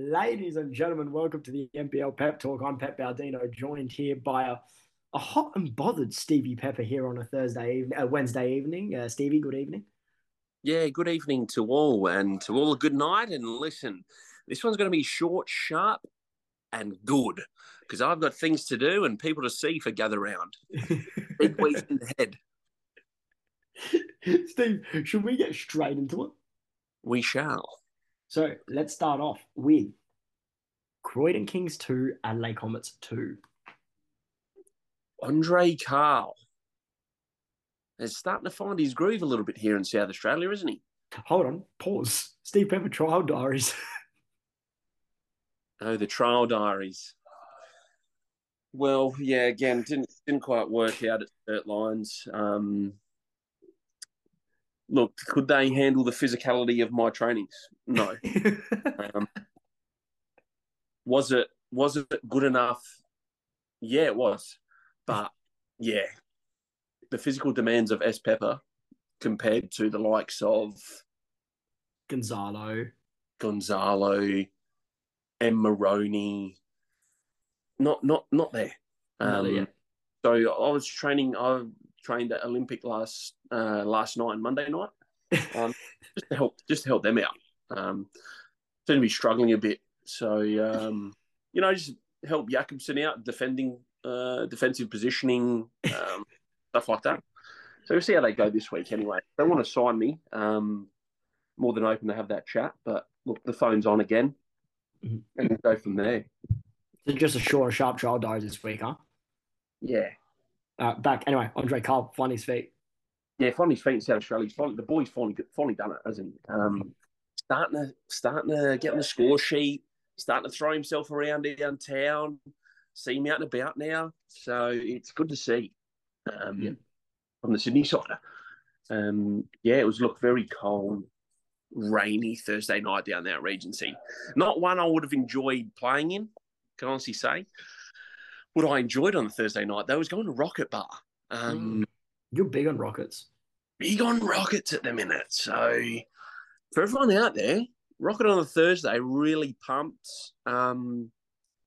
Ladies and gentlemen, welcome to the NPL Pep Talk. I'm Pep Baldino, joined here by a, a hot and bothered Stevie Pepper here on a Thursday evening, uh, Wednesday evening. Uh, Stevie, good evening. Yeah, good evening to all, and to all a good night. And listen, this one's going to be short, sharp, and good because I've got things to do and people to see for gather round. Big the head. Steve, should we get straight into it? We shall. So let's start off with Croydon Kings 2, Adelaide Comets 2. Andre Carl is starting to find his groove a little bit here in South Australia, isn't he? Hold on, pause. Steve Pepper trial diaries. oh, the trial diaries. Well, yeah, again, didn't didn't quite work out at Sturt Lions. Um, look, could they handle the physicality of my trainings? No. um, was it was it good enough? Yeah, it was. But yeah, the physical demands of S Pepper compared to the likes of Gonzalo, Gonzalo, and Maroney, not not not there. Um, so I was training. I trained at Olympic last uh, last night and Monday night, um, just to help just to help them out. Um, seem to be struggling a bit, so um, you know, just help Jakobsen out defending, uh, defensive positioning, um, stuff like that. So we'll see how they go this week. Anyway, they want to sign me. Um, more than open to have that chat, but look, the phone's on again, mm-hmm. and we'll go from there. So just a short, sharp trial dive this week, huh? Yeah. Uh, back anyway. Andre Carl find his feet. Yeah, find his feet in South Australia. Finally, the boy's finally finally done it, hasn't he? Um, starting to starting to get on the score sheet, starting to throw himself around downtown. See him out and about now, so it's good to see. Um, yeah. From the Sydney side, um, yeah, it was look very cold, rainy Thursday night down there at Regency. Not one I would have enjoyed playing in. Can honestly say, what I enjoyed on the Thursday night, though, was going to Rocket Bar. Um, mm. You're big on Rockets. Big on Rockets at the minute. So for everyone out there, Rocket on a Thursday really pumps. Um,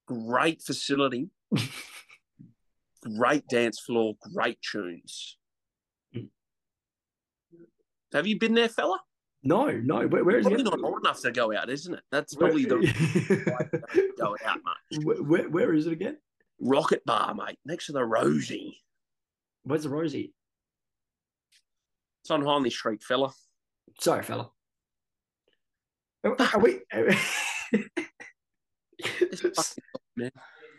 great facility, great dance floor, great tunes. Mm. Have you been there, fella? No, no. Where, where is probably it? not old enough to go out, isn't it? That's probably where, the go out much. Where, where, where is it again? Rocket Bar, mate, next to the Rosie. Where's the Rosie? It's on Hindley Street, fella. Sorry, fella. Are we?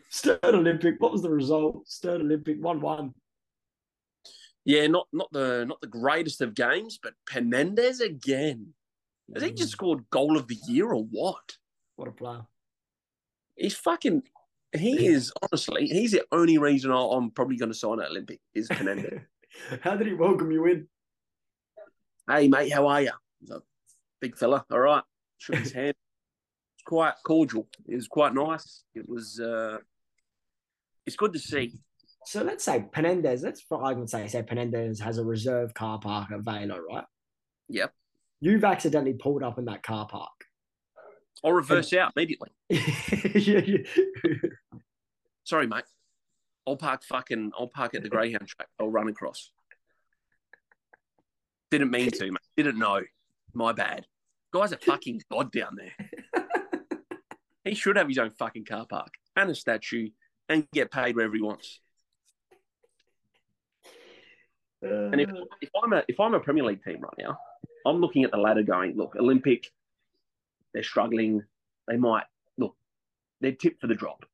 Sturt Olympic. What was the result? Sturt Olympic one-one. Yeah, not not the not the greatest of games, but Penendez again. Has he just mm. scored goal of the year or what? What a player! He's fucking. He is honestly. He's the only reason I'm probably going to sign at Olympic is Penendez. how did he welcome you in? Hey mate, how are you? He's a big fella. All right, shook his hand. It's quite cordial. It was quite nice. It was. uh It's good to see. So let's say Penendez, let's for argument's sake say Penendez has a reserve car park at Velo, right? Yep. You've accidentally pulled up in that car park. I'll reverse and... out immediately. yeah, yeah. Sorry, mate. I'll park fucking I'll park at the Greyhound track. I'll run across. Didn't mean to, mate. Didn't know. My bad. Guy's a fucking god down there. he should have his own fucking car park and a statue and get paid wherever he wants. And if, uh. if I'm a if I'm a Premier League team right now, I'm looking at the ladder going, look, Olympic, they're struggling. They might look, they're tipped for the drop.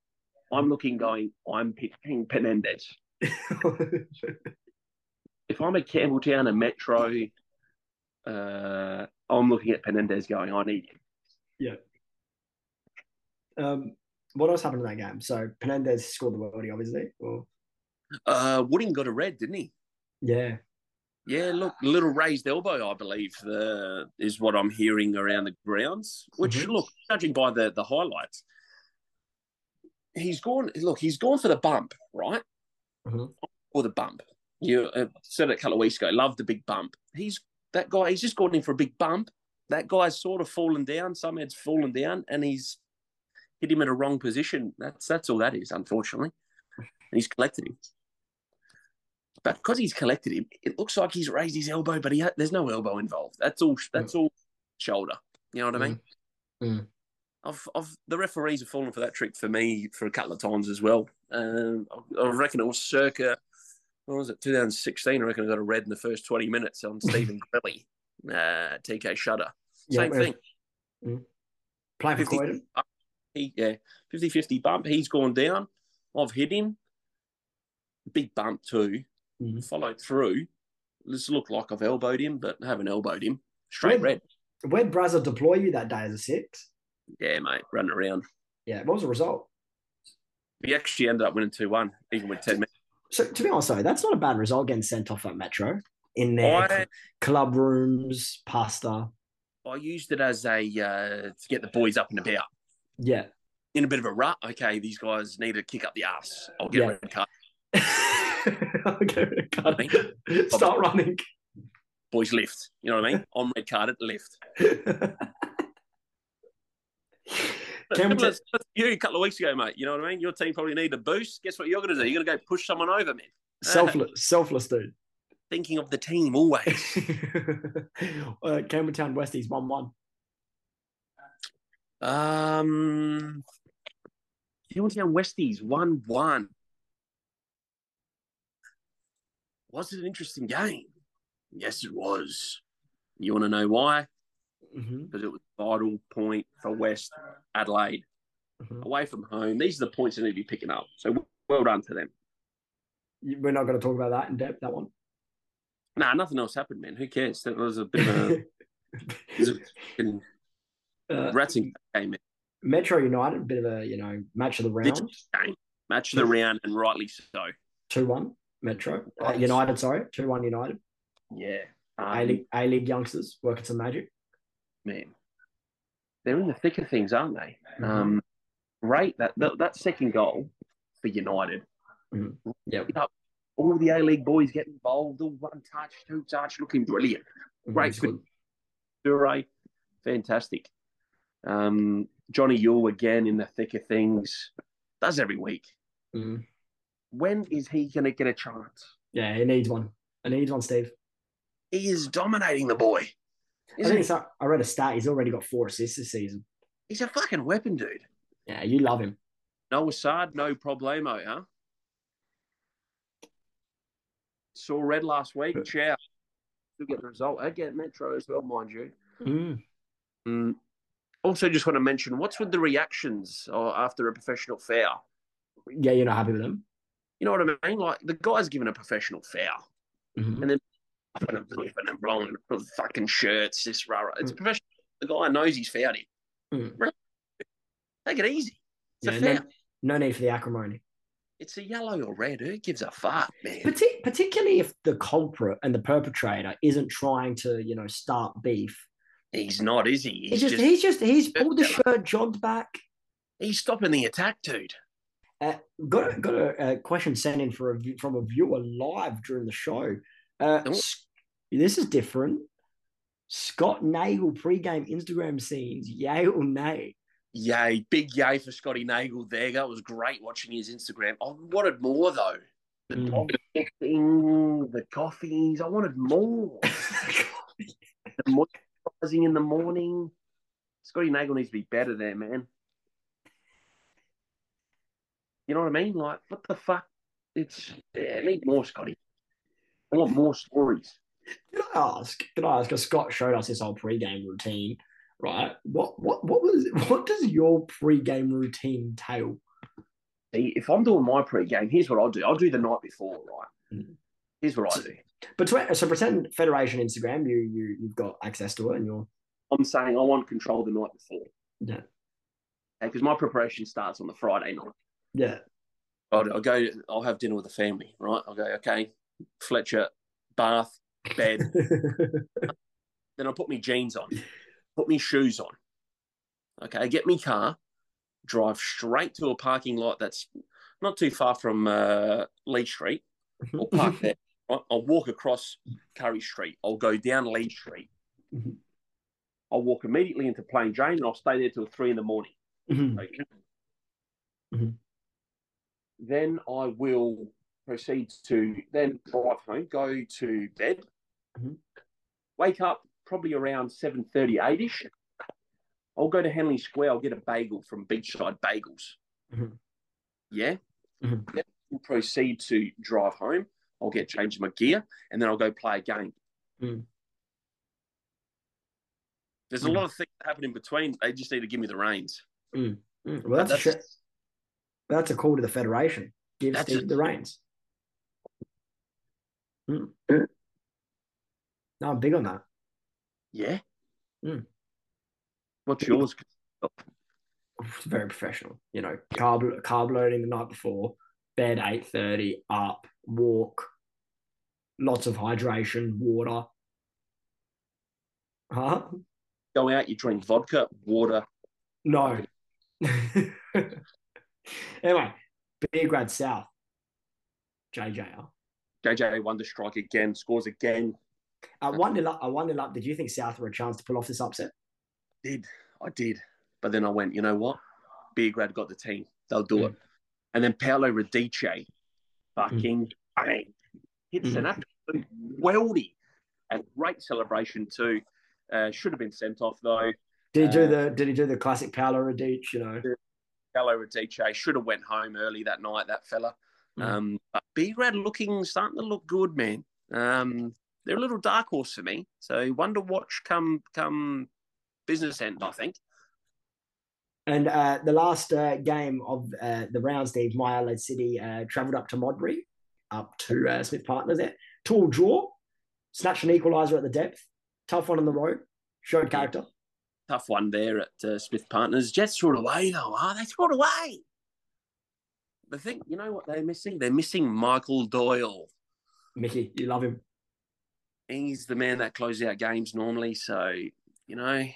I'm looking going, I'm picking Penendez. if I'm a Campbelltown, a Metro, uh, I'm looking at Penendez going, I need him. Yeah. Um, what else happened in that game? So Penendez scored the worldie, obviously. Or uh, Wooding got a red, didn't he? Yeah. Yeah, look, little raised elbow, I believe, uh, is what I'm hearing around the grounds. Which, mm-hmm. look, judging by the the highlights, he's gone. Look, he's gone for the bump, right? Mm-hmm. Or the bump. You uh, said it a couple of weeks ago. Love the big bump. He's that guy. He's just gone in for a big bump. That guy's sort of fallen down. Some head's fallen down, and he's hit him in a wrong position. That's that's all that is, unfortunately. And he's collected him. But because he's collected him, it looks like he's raised his elbow, but he ha- there's no elbow involved. That's all. That's all shoulder. You know what I mean? Mm. I've, I've, the referees have fallen for that trick for me for a couple of times as well. Um, I, I reckon it was circa, what was it, 2016? I reckon I got a red in the first 20 minutes on Stephen Grelly, uh, TK Shutter. Same Yeah, thing. Mm. Playing for 50, Croydon. he, yeah, 50 50 bump. He's gone down. I've hit him. Big bump too. Mhm. Followed through. This looked like I've elbowed him, but I haven't elbowed him. Straight Where- red. Where'd Brazza deploy you that day as a six? Yeah, mate, running around. Yeah, what was the result? We actually ended up winning 2 1, even with 10 minutes. So to be honest, though, that's not a bad result getting sent off at Metro in their I- club rooms, pasta. I used it as a uh, to get the boys up and about. Yeah. In a bit of a rut, okay, these guys need to kick up the ass. I'll get Yeah. a red card. okay, cut it. Start running. Boys lift. You know what I mean? On red card at lift. Can Similar t- you a couple of weeks ago, mate. You know what I mean? Your team probably need a boost. Guess what you're going to do? You're going to go push someone over, man. selfless, selfless dude. Thinking of the team always. uh, Campbelltown Westies one one. um, Campbelltown Westies one one. Was it an interesting game? Yes, it was. You want to know why? Mm-hmm. because it was vital point for West Adelaide Mhm. away from home. These are the points they need to be picking up. So well done to them. We're not going to talk about that in depth. That one. Nah, nothing else happened, man. Who cares? That was a bit of a, a uh, ratting game, Metro United, a bit of a you know match of the round, game. Match of the round, and rightly so. two one Metro uh, United. Sorry, two one United. Yeah, A um, League A League youngsters working some magic. man. They're in the thick of things, aren't they? Mhm. Um, great that, that that second goal for United. Yeah, All the A League boys get involved. All one touch, two touch, looking brilliant. Great It's good. Dure, fantastic. Um, Johnny Yule again in the thick of things. Does every week. Mhm. When is he going to get a chance? Yeah, he needs one. He needs one, Steve. He is dominating the boy. I think I read a stat. He's already got four assists this season. He's a fucking weapon, dude. Yeah, you love him. No Assad, no problemo, huh? Saw red last week. Chow. Still get the result. I get Metro as well, mind you. Mm. Mm. Also, just want to mention what's with the reactions uh, after a professional foul? Yeah, you're not happy with him. You know what I mean? Like the guy's given a professional foul. Mhm. and then up and flipping and blowing fucking shirts, this rah, rah. It's Mm. professional. The guy knows he's him. Mm. Take it easy. It's Yeah, a foul. no, no need for the acrimony. It's a yellow or red. Who gives a fuck, man? Partic- particularly if the culprit and the perpetrator isn't trying to, you know, start beef. He's not, is he? He's He's just, just, he's just he's pulled the shirt jogged back. he's stopping the attack, dude. Uh, got a, got a, a question sent in for a view, from a viewer live during the show. Uh, Oh. This is different. Scott Nagel pre-game Instagram scenes. Yay or nay? Yay, big yay for Scotty Nagel there. That was great watching his Instagram. I wanted more though. The Mm. thing, the coffees. I wanted more. the moisturising in the morning. Scotty Nagel needs to be better there, man. You know what I mean? Like, what the fuck? It's yeah, I need more, Scotty. I want more stories. Can I ask? Can I ask? Because Scott showed us his whole pre-game routine, right? What what what was what does your pre-game routine entail? See, if I'm doing my pre-game, here's what I'll do. I'll do the night before, right? Mm. Here's what I do. But to, so pretend Federation Instagram, you you you've got access to it, and you're I'm saying I want control the night before. Yeah. Because my preparation starts on the Friday night. yeah I'll, I'll go. I'll have dinner with the family. Right. I'll go. Okay, Fletcher, bath, bed. then I'll put my jeans on, put my shoes on. Okay, get me car, drive straight to a parking lot that's not too far from uh, Leigh Street. I'll park there. I'll walk across Currie Street. I'll go down Leigh Street. Mhm. I'll walk immediately into Plain Jane and I'll stay there till three in the morning. Mhm. Okay. then I will proceed to then drive home, go to bed, Mhm. wake up probably around 7.30, 8ish. I'll go to Henley Square. I'll get a bagel from Beachside Bagels. Mhm. Yeah. Mhm. Then we'll proceed to drive home. I'll get changed my gear and then I'll go play a game. Mm. There's Mm. a lot of things that happen in between. They just need to give me the reins. Mm, Well, But that's, a sh- that's a call to the federation. Give Steve it. the reins. Mm. No, I'm big on that. yeah. Mm. What's yours? It's very professional. You know, carb carb loading the night before, bed eight thirty, up, walk, lots of hydration, water. Huh? Go out, you drink vodka, water. No. anyway, Beograd South. JJR. JJ Wonder strike again, scores again. Uh, one nil up. Uh, one nil up. Did you think South were a chance to pull off this upset? Did I did, but then I went. You know what? Beograd got the team. They'll do Mm. it. And then Paolo Radice, fucking bang, hits an absolute weldy. A great celebration too. Uh, should have been sent off though. Did he do Uh, the Did he do the classic Paolo Radic? You know. Paolo Radice should have went home early that night. That fella. Mm. Um, but Beograd looking starting to look good, man. Um, they're a little dark horse for me. So one to watch come come business end. I think. And uh, the last uh, game of uh, the round, Steve, my Adelaide City uh, travelled up to Modbury, up to uh, Smith Partners there. Tall draw, snatched an equaliser at the depth. Tough one on the road, showed character. tough one there at uh, Smith Partners. Jets threw it away though. Ah, they threw it away. The thing, you know what they're missing? They're missing Michael Doyle. Mickey, you love him. He's the man that closes out games normally. So you know,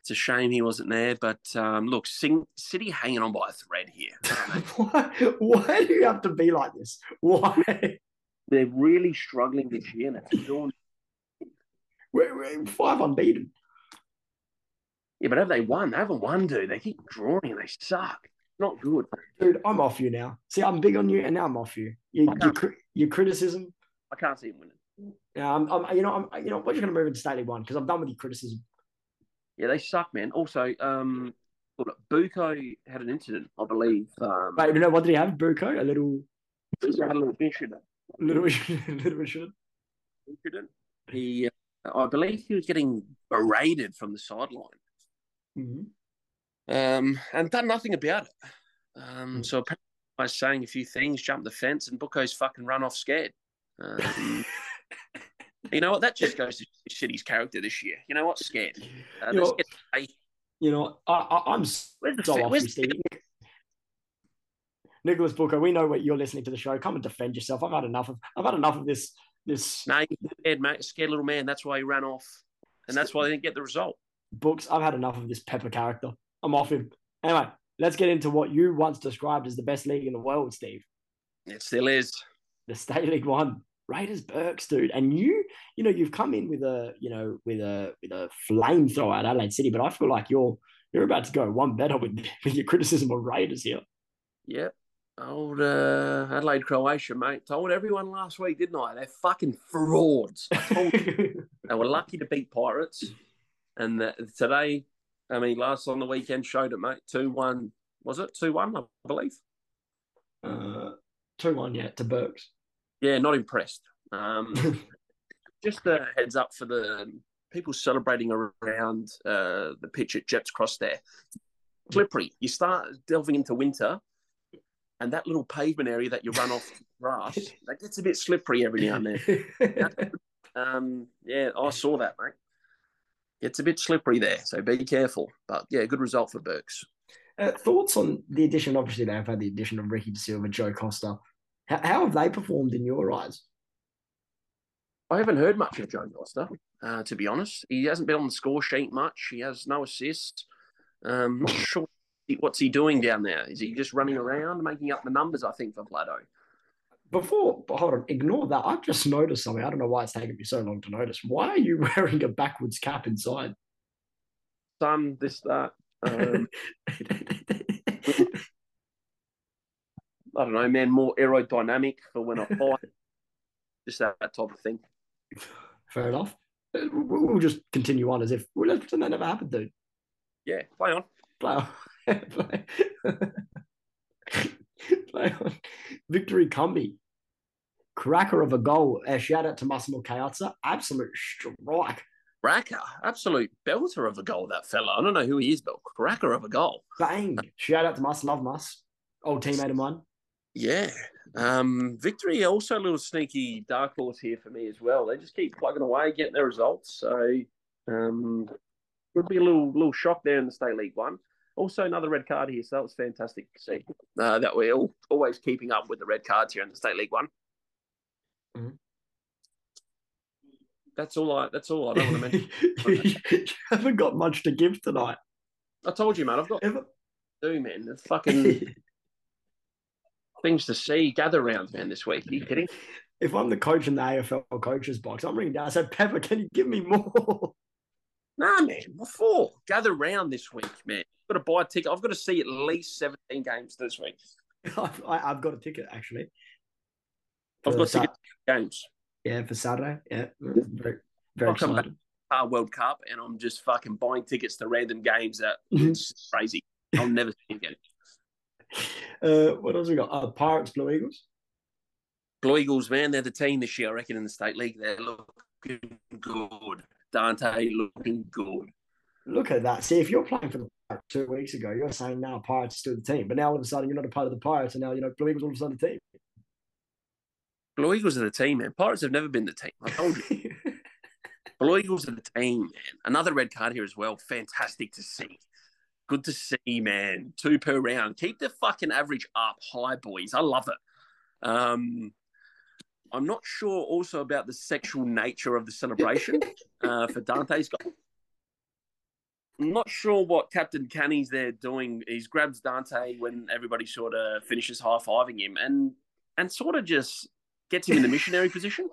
it's a shame he wasn't there. But um, look, Sing- City hanging on by a thread here. why, why do you have to be like this? Why? They're really struggling this year. And it's doing... We're, we're five unbeaten. Yeah, but have they won? They haven't won, dude. They keep drawing they suck. Not good. Dude, I'm off you now. See, I'm big on you, and now I'm off you. You, I you can't- cri- your criticism. I can't see him winning. Yeah, I'm, I'm, you know, I'm, you know, we're just gonna move into League One because I'm done with your criticism. Yeah, they suck, man. Also, um, look, Buko had an incident, I believe. Um, Wait, you know what did he have? Buko, a little, he had a little incident. little, little incident. incident. He, uh, I believe, he was getting berated from the sideline, Mhm. um, and done nothing about it. Um, Mm. so apparently, by saying a few things, jumped the fence, and Buko's fucking run off scared. Um, you know what? That just goes to City's character this year. You know what? Scared. Uh, You know, scared. You know, I, I, I'm so the, off. Nicholas Booker, we know what you're listening to the show. Come and defend yourself. I've had enough of. I've had enough of this. This No, he's scared, mate. Scared little man. That's why he ran off, and that's why they didn't get the result. books. I've had enough of this Pepper character. I'm off him. Anyway, let's get into what you once described as the best league in the world, Steve. It still is. The State League One. Raiders Burks, dude. And you, you know, you've come in with a, you know, with a with a flamethrower at Adelaide City, but I feel like you're you're about to go one better with, with your criticism of Raiders here. Yep. Old uh, Adelaide Croatia, mate. Told everyone last week, didn't I? They're fucking frauds. I told you. they were lucky to beat Pirates. And uh, today, I mean, last on the weekend showed it, mate. 2 1. Was it 2 1, I believe? uh, two one, yeah, to Burks. Yeah, not impressed. Um, just a heads up for the people celebrating around uh, the pitch at Gepps Cross there. Slippery. You start delving into winter, and that little pavement area that you run off grass, that gets a bit slippery every now and then. Um, yeah, I saw that, mate. It's a bit slippery there, so be careful. But yeah, good result for Burks. Uh, thoughts on the addition? Obviously, they've had the addition of Ricky De Silva, Joe Costa. How, how have they performed in your eyes? I haven't heard much of Joe Costa, uh, to be honest. He hasn't been on the score sheet much. He has no assists. Um, not sure what's he doing down there. Is he just running around, making up the numbers? I think for Plado. Before, but hold on, ignore that. I've just noticed something. I don't know why it's taken me so long to notice. Why are you wearing a backwards cap inside? Sun, this, that. Um, I don't know, man, more aerodynamic for when I fight. just that, that, type of thing. Fair enough. We'll just continue on as if well, let's pretend that never happened, dude. Yeah, play on. Play on. play. play on. Victory Cumby. Cracker of a goal. Uh, shout out to Massimo Chiazza. Absolute strike. Cracker, absolute belter of a goal, that fella. I don't know who he is, but cracker of a goal. Bang. Shout out to Mus. Love Mus. Old teammate of mine. Yeah. Um, victory also a little sneaky dark horse here for me as well. They just keep plugging away, getting their results. So um, would be a little little shock there in the state league one. Also another red card here, so that was fantastic to see uh, that we're all, always keeping up with the red cards here in the state league one. Mm-hmm. That's all I. That's all I don't want to mention. you haven't got much to give tonight. I told you, man. I've got Ever... do, man. The fucking things to see, gather rounds, man, this week. Are you kidding? If I'm the coach in the AFL coaches box, I'm ringing down. I said, Pepper, can you give me more? Nah, man. What for? Gather round this week, man. I've got to buy a ticket. I've got to see at least 17 games this week. I've, I, have got a ticket, actually. I've got ticket games. Yeah, for Saturday. Yeah. Very, very excited. Car World Cup, and I'm just fucking buying tickets to random games that mm-hmm. it's crazy. I'll never see again. Uh, what else we got? Uh, Pirates, Blue Eagles. Blue Eagles, man, they're the team this year, I reckon, in the state league. They're looking good. Dante looking good. Look at that. See, if you're playing for the Pirates two weeks ago, you're saying now Pirates are still the team, but now all of a sudden you're not a part of the Pirates, and now you know Blue Eagles all of a sudden the team. Blue Eagles are the team, man. Pirates have never been the team. I told you. Blue Eagles are the team, man. Another red card here as well. Fantastic to see. Good to see, man. Two per round. Keep the fucking average up high, boys. I love it. Um, I'm not sure also about the sexual nature of the celebration uh, for Dante's goal. I'm not sure what Captain Canny's there doing. He grabs Dante when everybody sort of finishes high fiving him and and sort of just gets him in the missionary position.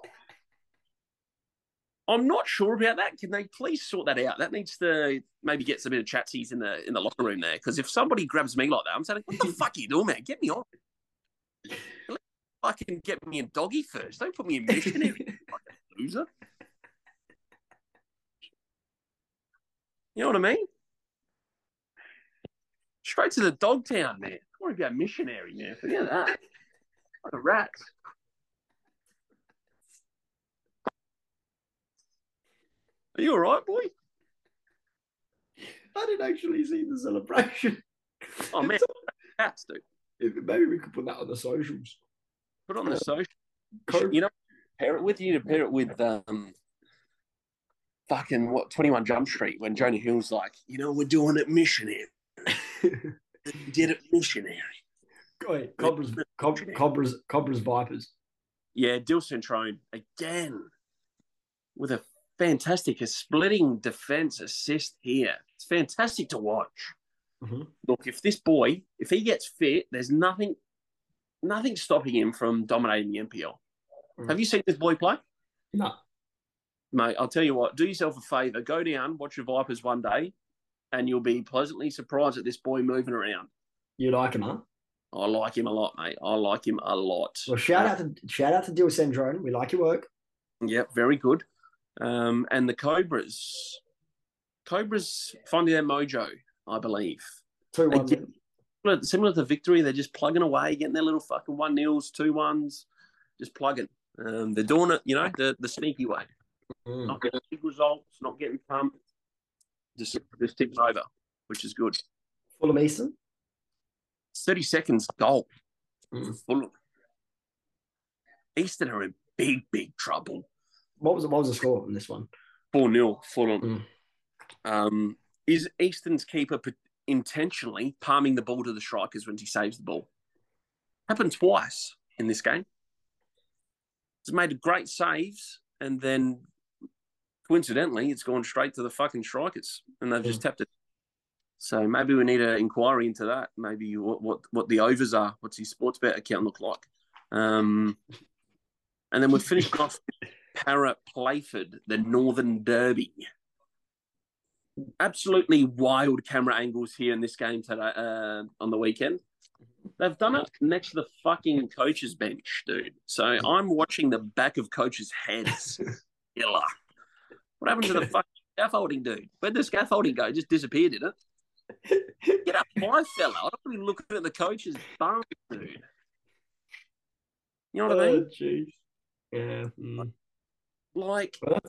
I'm not sure about that. Can they please sort that out? That needs to maybe get some bit of chatsies in the in the locker room there. Because if somebody grabs me like that, I'm saying, "What the fuck are you doing, man? Get me on." Fucking get me in doggy first. Don't put me in missionary, loser. You know what I mean? Straight to the dog town, man. I want to be a missionary, man. Forget that. Like a rat. Are you all right, boy? I didn't actually see the celebration. Oh man, cats, dude. Maybe we could put that on the socials. Put on the social. You know, pair it with you to pair it with um, fucking what Twenty One Jump Street when Jonah Hill's like, you know, we're doing it missionary. did it missionary. Wait, Cobras, Cobras, Cobras, Cobras, Vipers. Yeah, Dill Centrone again with a fantastic. A splitting defense assist here. It's fantastic to watch. Mm-hmm. Look, if this boy, if he gets fit, there's nothing, nothing stopping him from dominating the NPL. Mm-hmm. Have you seen this boy play? No. Mate, I'll tell you what, do yourself a favour, go down, watch your Vipers one day, and you'll be pleasantly surprised at this boy moving around. You like him, huh? I like him a lot, mate. I like him a lot. Well, shout out to shout out to Dill Centrone. We like your work. Yep, very good. Um, and the Cobras, Cobras finding their mojo, I believe. Two one. Again, similar to victory, they're just plugging away, getting their little fucking one nils, two ones, just plugging. Um, they're doing it, you know, the the sneaky way. Mm. Not getting big results, not getting pumped, just just tipping over, which is good. Fulham Eastern. Thirty seconds goal. Mm. Fulham. Eastern are in big, big trouble what was what was the score in this one? Four 0 Fulham. Mm. Um, is Easton's keeper intentionally palming the ball to the strikers when he saves the ball? Happened twice in this game. He's made great saves, and then coincidentally, it's gone straight to the fucking strikers, and they've mm. just tapped it. So maybe we need an inquiry into that. Maybe what what, what the overs are. What's his sports bet account look like? Um, and then we've finished off Para Playford, the Northern Derby. Absolutely wild camera angles here in this game today uh, on the weekend. They've done it next to the fucking coach's bench, dude. So I'm watching the back of coaches' heads. Killer. What happened to the fucking scaffolding, dude? Where'd the scaffolding go? It just disappeared, did it? Get up, my fella. I don't be looking at the coach's bum, dude. You know what I mean? Oh, jeez. Yeah. mm. Like Well,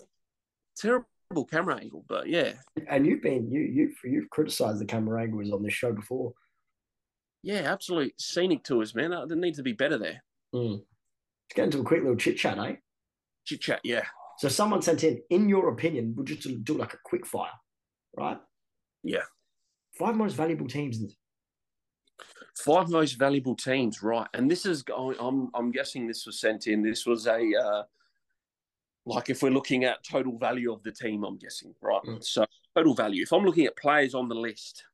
terrible camera angle, but yeah, And you've been you you you've criticised the camera angles on this show before. yeah, absolute scenic tours, man. Uh, There needs to be better there. Mm. Let's get into a quick little chit chat, eh? Chit chat, yeah, So someone sent in, in your opinion, we'll just do like a quick fire, right? yeah. Five most valuable teams. Five most valuable teams, right? And this is, going- I'm, I'm guessing this was sent in. This was a, uh, like if we're looking at total value of the team, I'm guessing, right? Mm. So total value. If I'm looking at players on the list,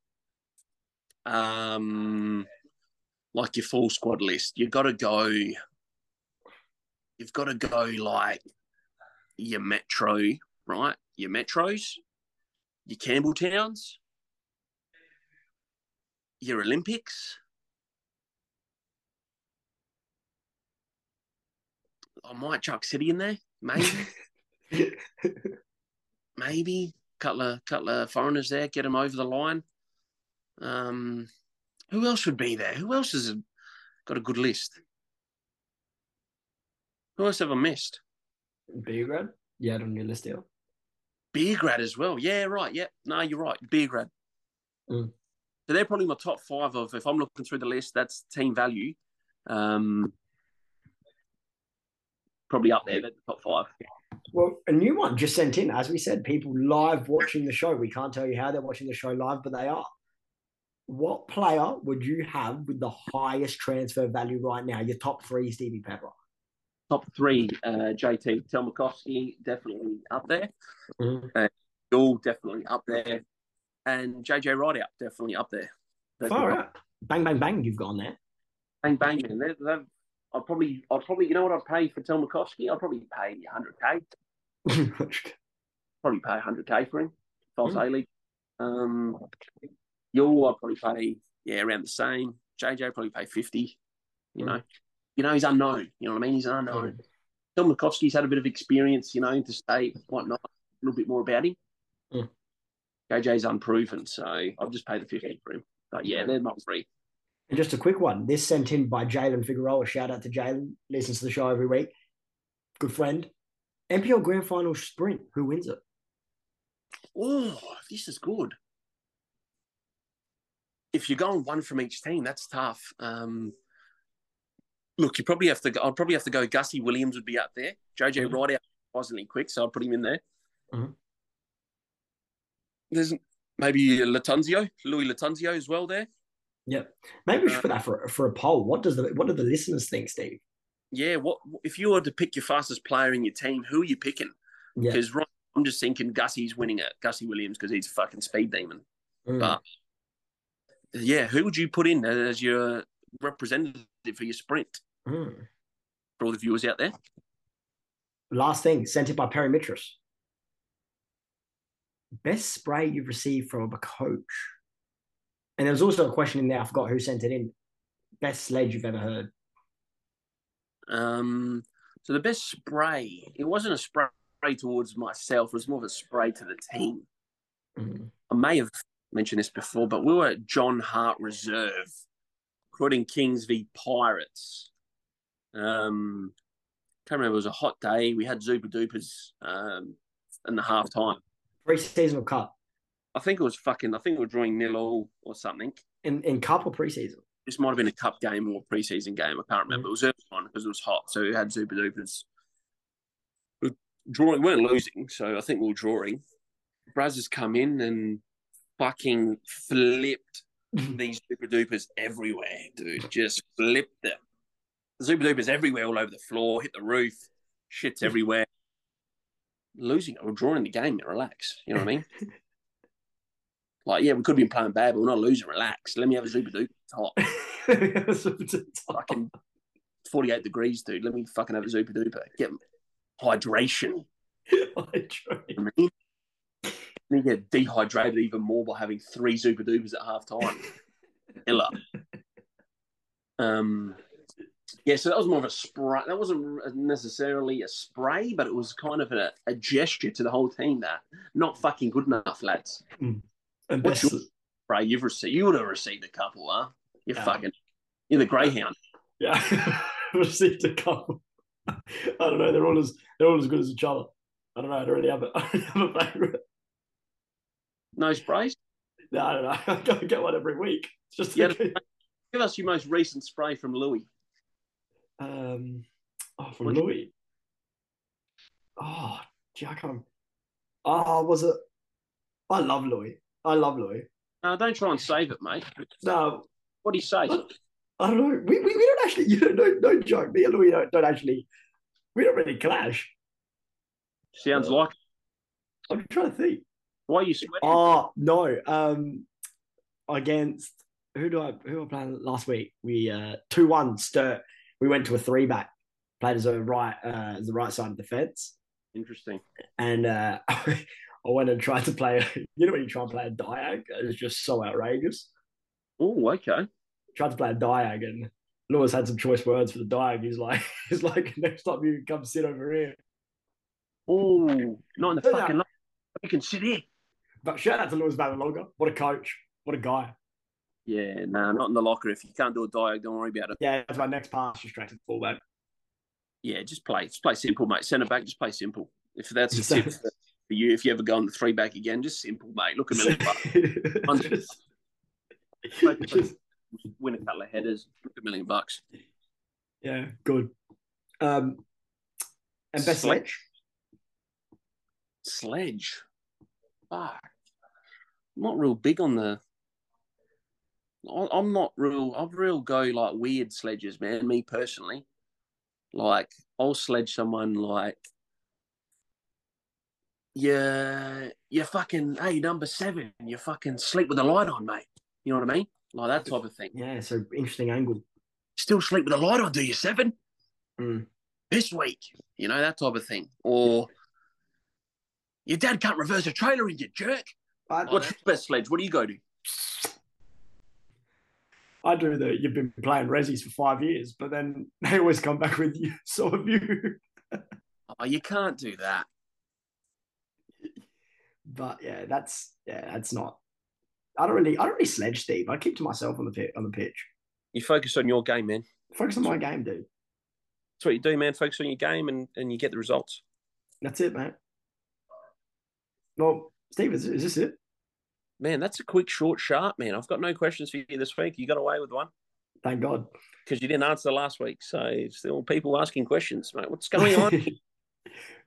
um, like your full squad list, you've got to go. You've got to go like your Metro, right? Your Metros, your Campbelltowns, your Olympics. I might chuck City in there, maybe, maybe. Couple of couple of foreigners there, get them over the line. Um, who else would be there? Who else has got a good list? Who else have I missed? Beograd? You had on your list here. Beograd as well. Yeah, right. Yeah, no, you're right. Beograd. Mm. So they're probably my top five of. If I'm looking through the list, that's team value. Um, probably up there. That's the top five. Well, a new one just sent in. As we said, people live watching the show. We can't tell you how they're watching the show live, but they are. What player would you have with the highest transfer value right now? Your top three, Stevie Pepper. Top three, uh, JT Telmakovsky definitely up there. Mhm. All definitely up there, and JJ Rideout definitely up there. Far out. Bang, bang, bang, you've gone there. Bang bang, man. They're, they're, I'd probably, I'd probably, you know what I'd pay for Telmakovsky? I'd probably pay 100k. Probably pay 100k for him. If I was Mm. A League. Um, Yule, I'd probably pay yeah around the same. JJ probably pay 50. You Mm. know, you know he's unknown. You know what I mean? He's unknown. Telmakovsky's had a bit of experience, you know, interstate, whatnot. A little bit more about him. Mm. JJ's unproven, so I'll just pay the 50 for him. But yeah, they're not free. And just a quick one. This sent in by Jalen Figueroa. Shout out to Jalen. Listens to the show every week. Good friend. NPL Grand Final sprint. Who wins it? Oh, this is good. If you're going one from each team, that's tough. Um, look, you probably have to. Go, I'd probably have to go. Gussie Williams would be up there. JJ Mhm. Rideout wasn't he quick, so I'd put him in there. Mhm. There's maybe Latunzio, Louis Latunzio as well there. Yep. Maybe we should put that for, for a poll. What does the what do the listeners think, Steve? Yeah, what if you were to pick your fastest player in your team? Who are you picking? Yeah. Because right, I'm just thinking Gussie's winning it. Gussie Williams because he's a fucking speed demon. Mm. But yeah, who would you put in as your representative for your sprint Mm. for all the viewers out there? Last thing, sent it by Perry Mitras. Best spray you've received from a coach. And there was also a question in there, I forgot who sent it in. Best sledge you've ever heard. Um, so the best spray, it wasn't a spray towards myself, it was more of a spray to the team. Mm. I may have mentioned this before, but we were at John Hart Reserve, recruiting Kings v Pirates. Um, can't remember. It was a hot day. We had Zooper Doopers um, in the halftime. Pre-season cup? I think it was fucking. I think we were drawing nil all or something. In in cup or pre-season? This might have been a cup game or a preseason game. I can't remember. It was early on because it was hot, so we had Zooper Doopers. We were Drawing, we weren't losing, so I think we were drawing. Braz has come in and fucking flipped these Zooper Doopers everywhere, dude. Just flipped them. Zooper Doopers everywhere, all over the floor, hit the roof, shits everywhere. Losing, we're drawing the game. Relax, you know what I mean? like, yeah, we could be playing bad, but we're not losing. Relax. Let me have a Zooper Dooper. It's hot. Fucking forty-eight degrees, dude. Let me fucking have a Zooper Dooper. Get hydration. I mean, you get dehydrated even more by having three Zooper Doopers at half time. Illa. Um, yeah, so that was more of a spray. That wasn't necessarily a spray, but it was kind of a, a gesture to the whole team that not fucking good enough, lads. Mm. And What's that's, your spray you've received? You would have received a couple, huh? You Yeah. fucking, you're the greyhound. yeah, received a couple. I don't know. They're all as they're all as good as each other. I don't know. I don't really have a, I don't have a favorite. No sprays. No, I don't know. I gotta get one every week. It's just Yeah. Give us your most recent spray from Louis. um, oh, from What'd you- Louis. Oh, gee, I can't. Oh, was it? I love Louis. I love Louis. No, don't try and save it, mate. No, What do you say? I don't know. We, we, we don't actually, you know, no, no joke. Me and Louis don't, don't actually, we don't really clash. Sounds like. I'm trying to think. Why are you sweating? Oh no. Um, against who do I who I playing last week? We uh two one Sturt. We went to a three back. Played as a right uh as the right side of the fence, Interesting. and uh I went and tried to play. You know when you try and play a diag, it's just so outrageous. Oh, okay. Tried to play a diag, and Lewis had some choice words for the diag. He's like, he's like, next time you come sit over here. Oh, not in the fucking. You can sit here. But shout out to Lewis Babalonga. What a coach. What a guy. Yeah, no, not in the locker. If you can't do a diag, don't worry about it. Yeah, that's my next pass, just straight to the fullback. Yeah, just play. Just play simple, mate. Centre back, just play simple. If that's a tip for you, if you ever go on the three back again, just simple, mate. Look a million bucks. Just- just- Win a couple of headers. Look a million bucks. yeah, good. Um, and best Sledge. sledge. Fuck. I'm not real big on the. I'm not real. I'm real go like weird sledges, man. Me personally, like I'll sledge someone like, yeah, you're fucking hey number seven, you fucking sleep with the light on, mate. You know what I mean? Like that type of thing. Yeah, so interesting angle. Still sleep with the light on, do you seven? Mm. This week, you know that type of thing, or your dad can't reverse a trailer in you jerk. I, What's your best sledge? What do you go to? I do the you've been playing resis for five years, but then they always come back with you. So have you. Oh, you can't do that. But yeah, that's yeah, that's not. I don't really, I don't really sledge, Steve. I keep to myself on the pitch. On the pitch, You focus on your game, man. focus on my game, dude. That's what you do, man. Focus on your game, and, and you get the results. That's it, man. Well, Steve, is, is this it? Man, that's a quick, short, sharp, man. I've got no questions for you this week. You got away with one Thank God. because you didn't answer last week. So it's still people asking questions, mate. What's going on?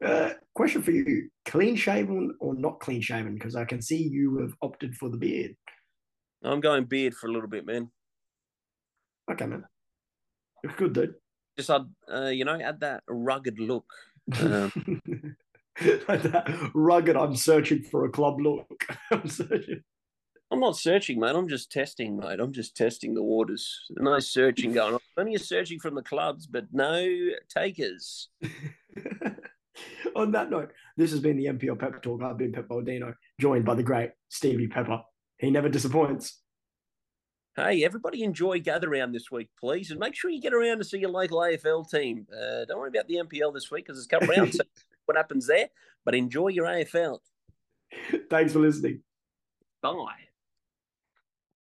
uh, question for you: clean shaven or not clean shaven? Because I can see you have opted for the beard. I'm going beard for a little bit, man. Okay, man. Looks good, dude. Just add, uh, you know, add that rugged look. Um, that rugged. I'm searching for a club look. I'm searching. I'm not searching, mate. I'm just testing, mate. I'm just testing the waters. No searching going on. Plenty of searching from the clubs, but no takers. On that note, this has been the NPL Pep Talk. I've been Pep Baldino, joined by the great Stevie Pepper. He never disappoints. Hey, everybody enjoy Gather Round this week, please. And make sure you get around to see your local AFL team. Uh, don't worry about the NPL this week because it's come round. so what happens there? But enjoy your AFL. Thanks for listening. Bye.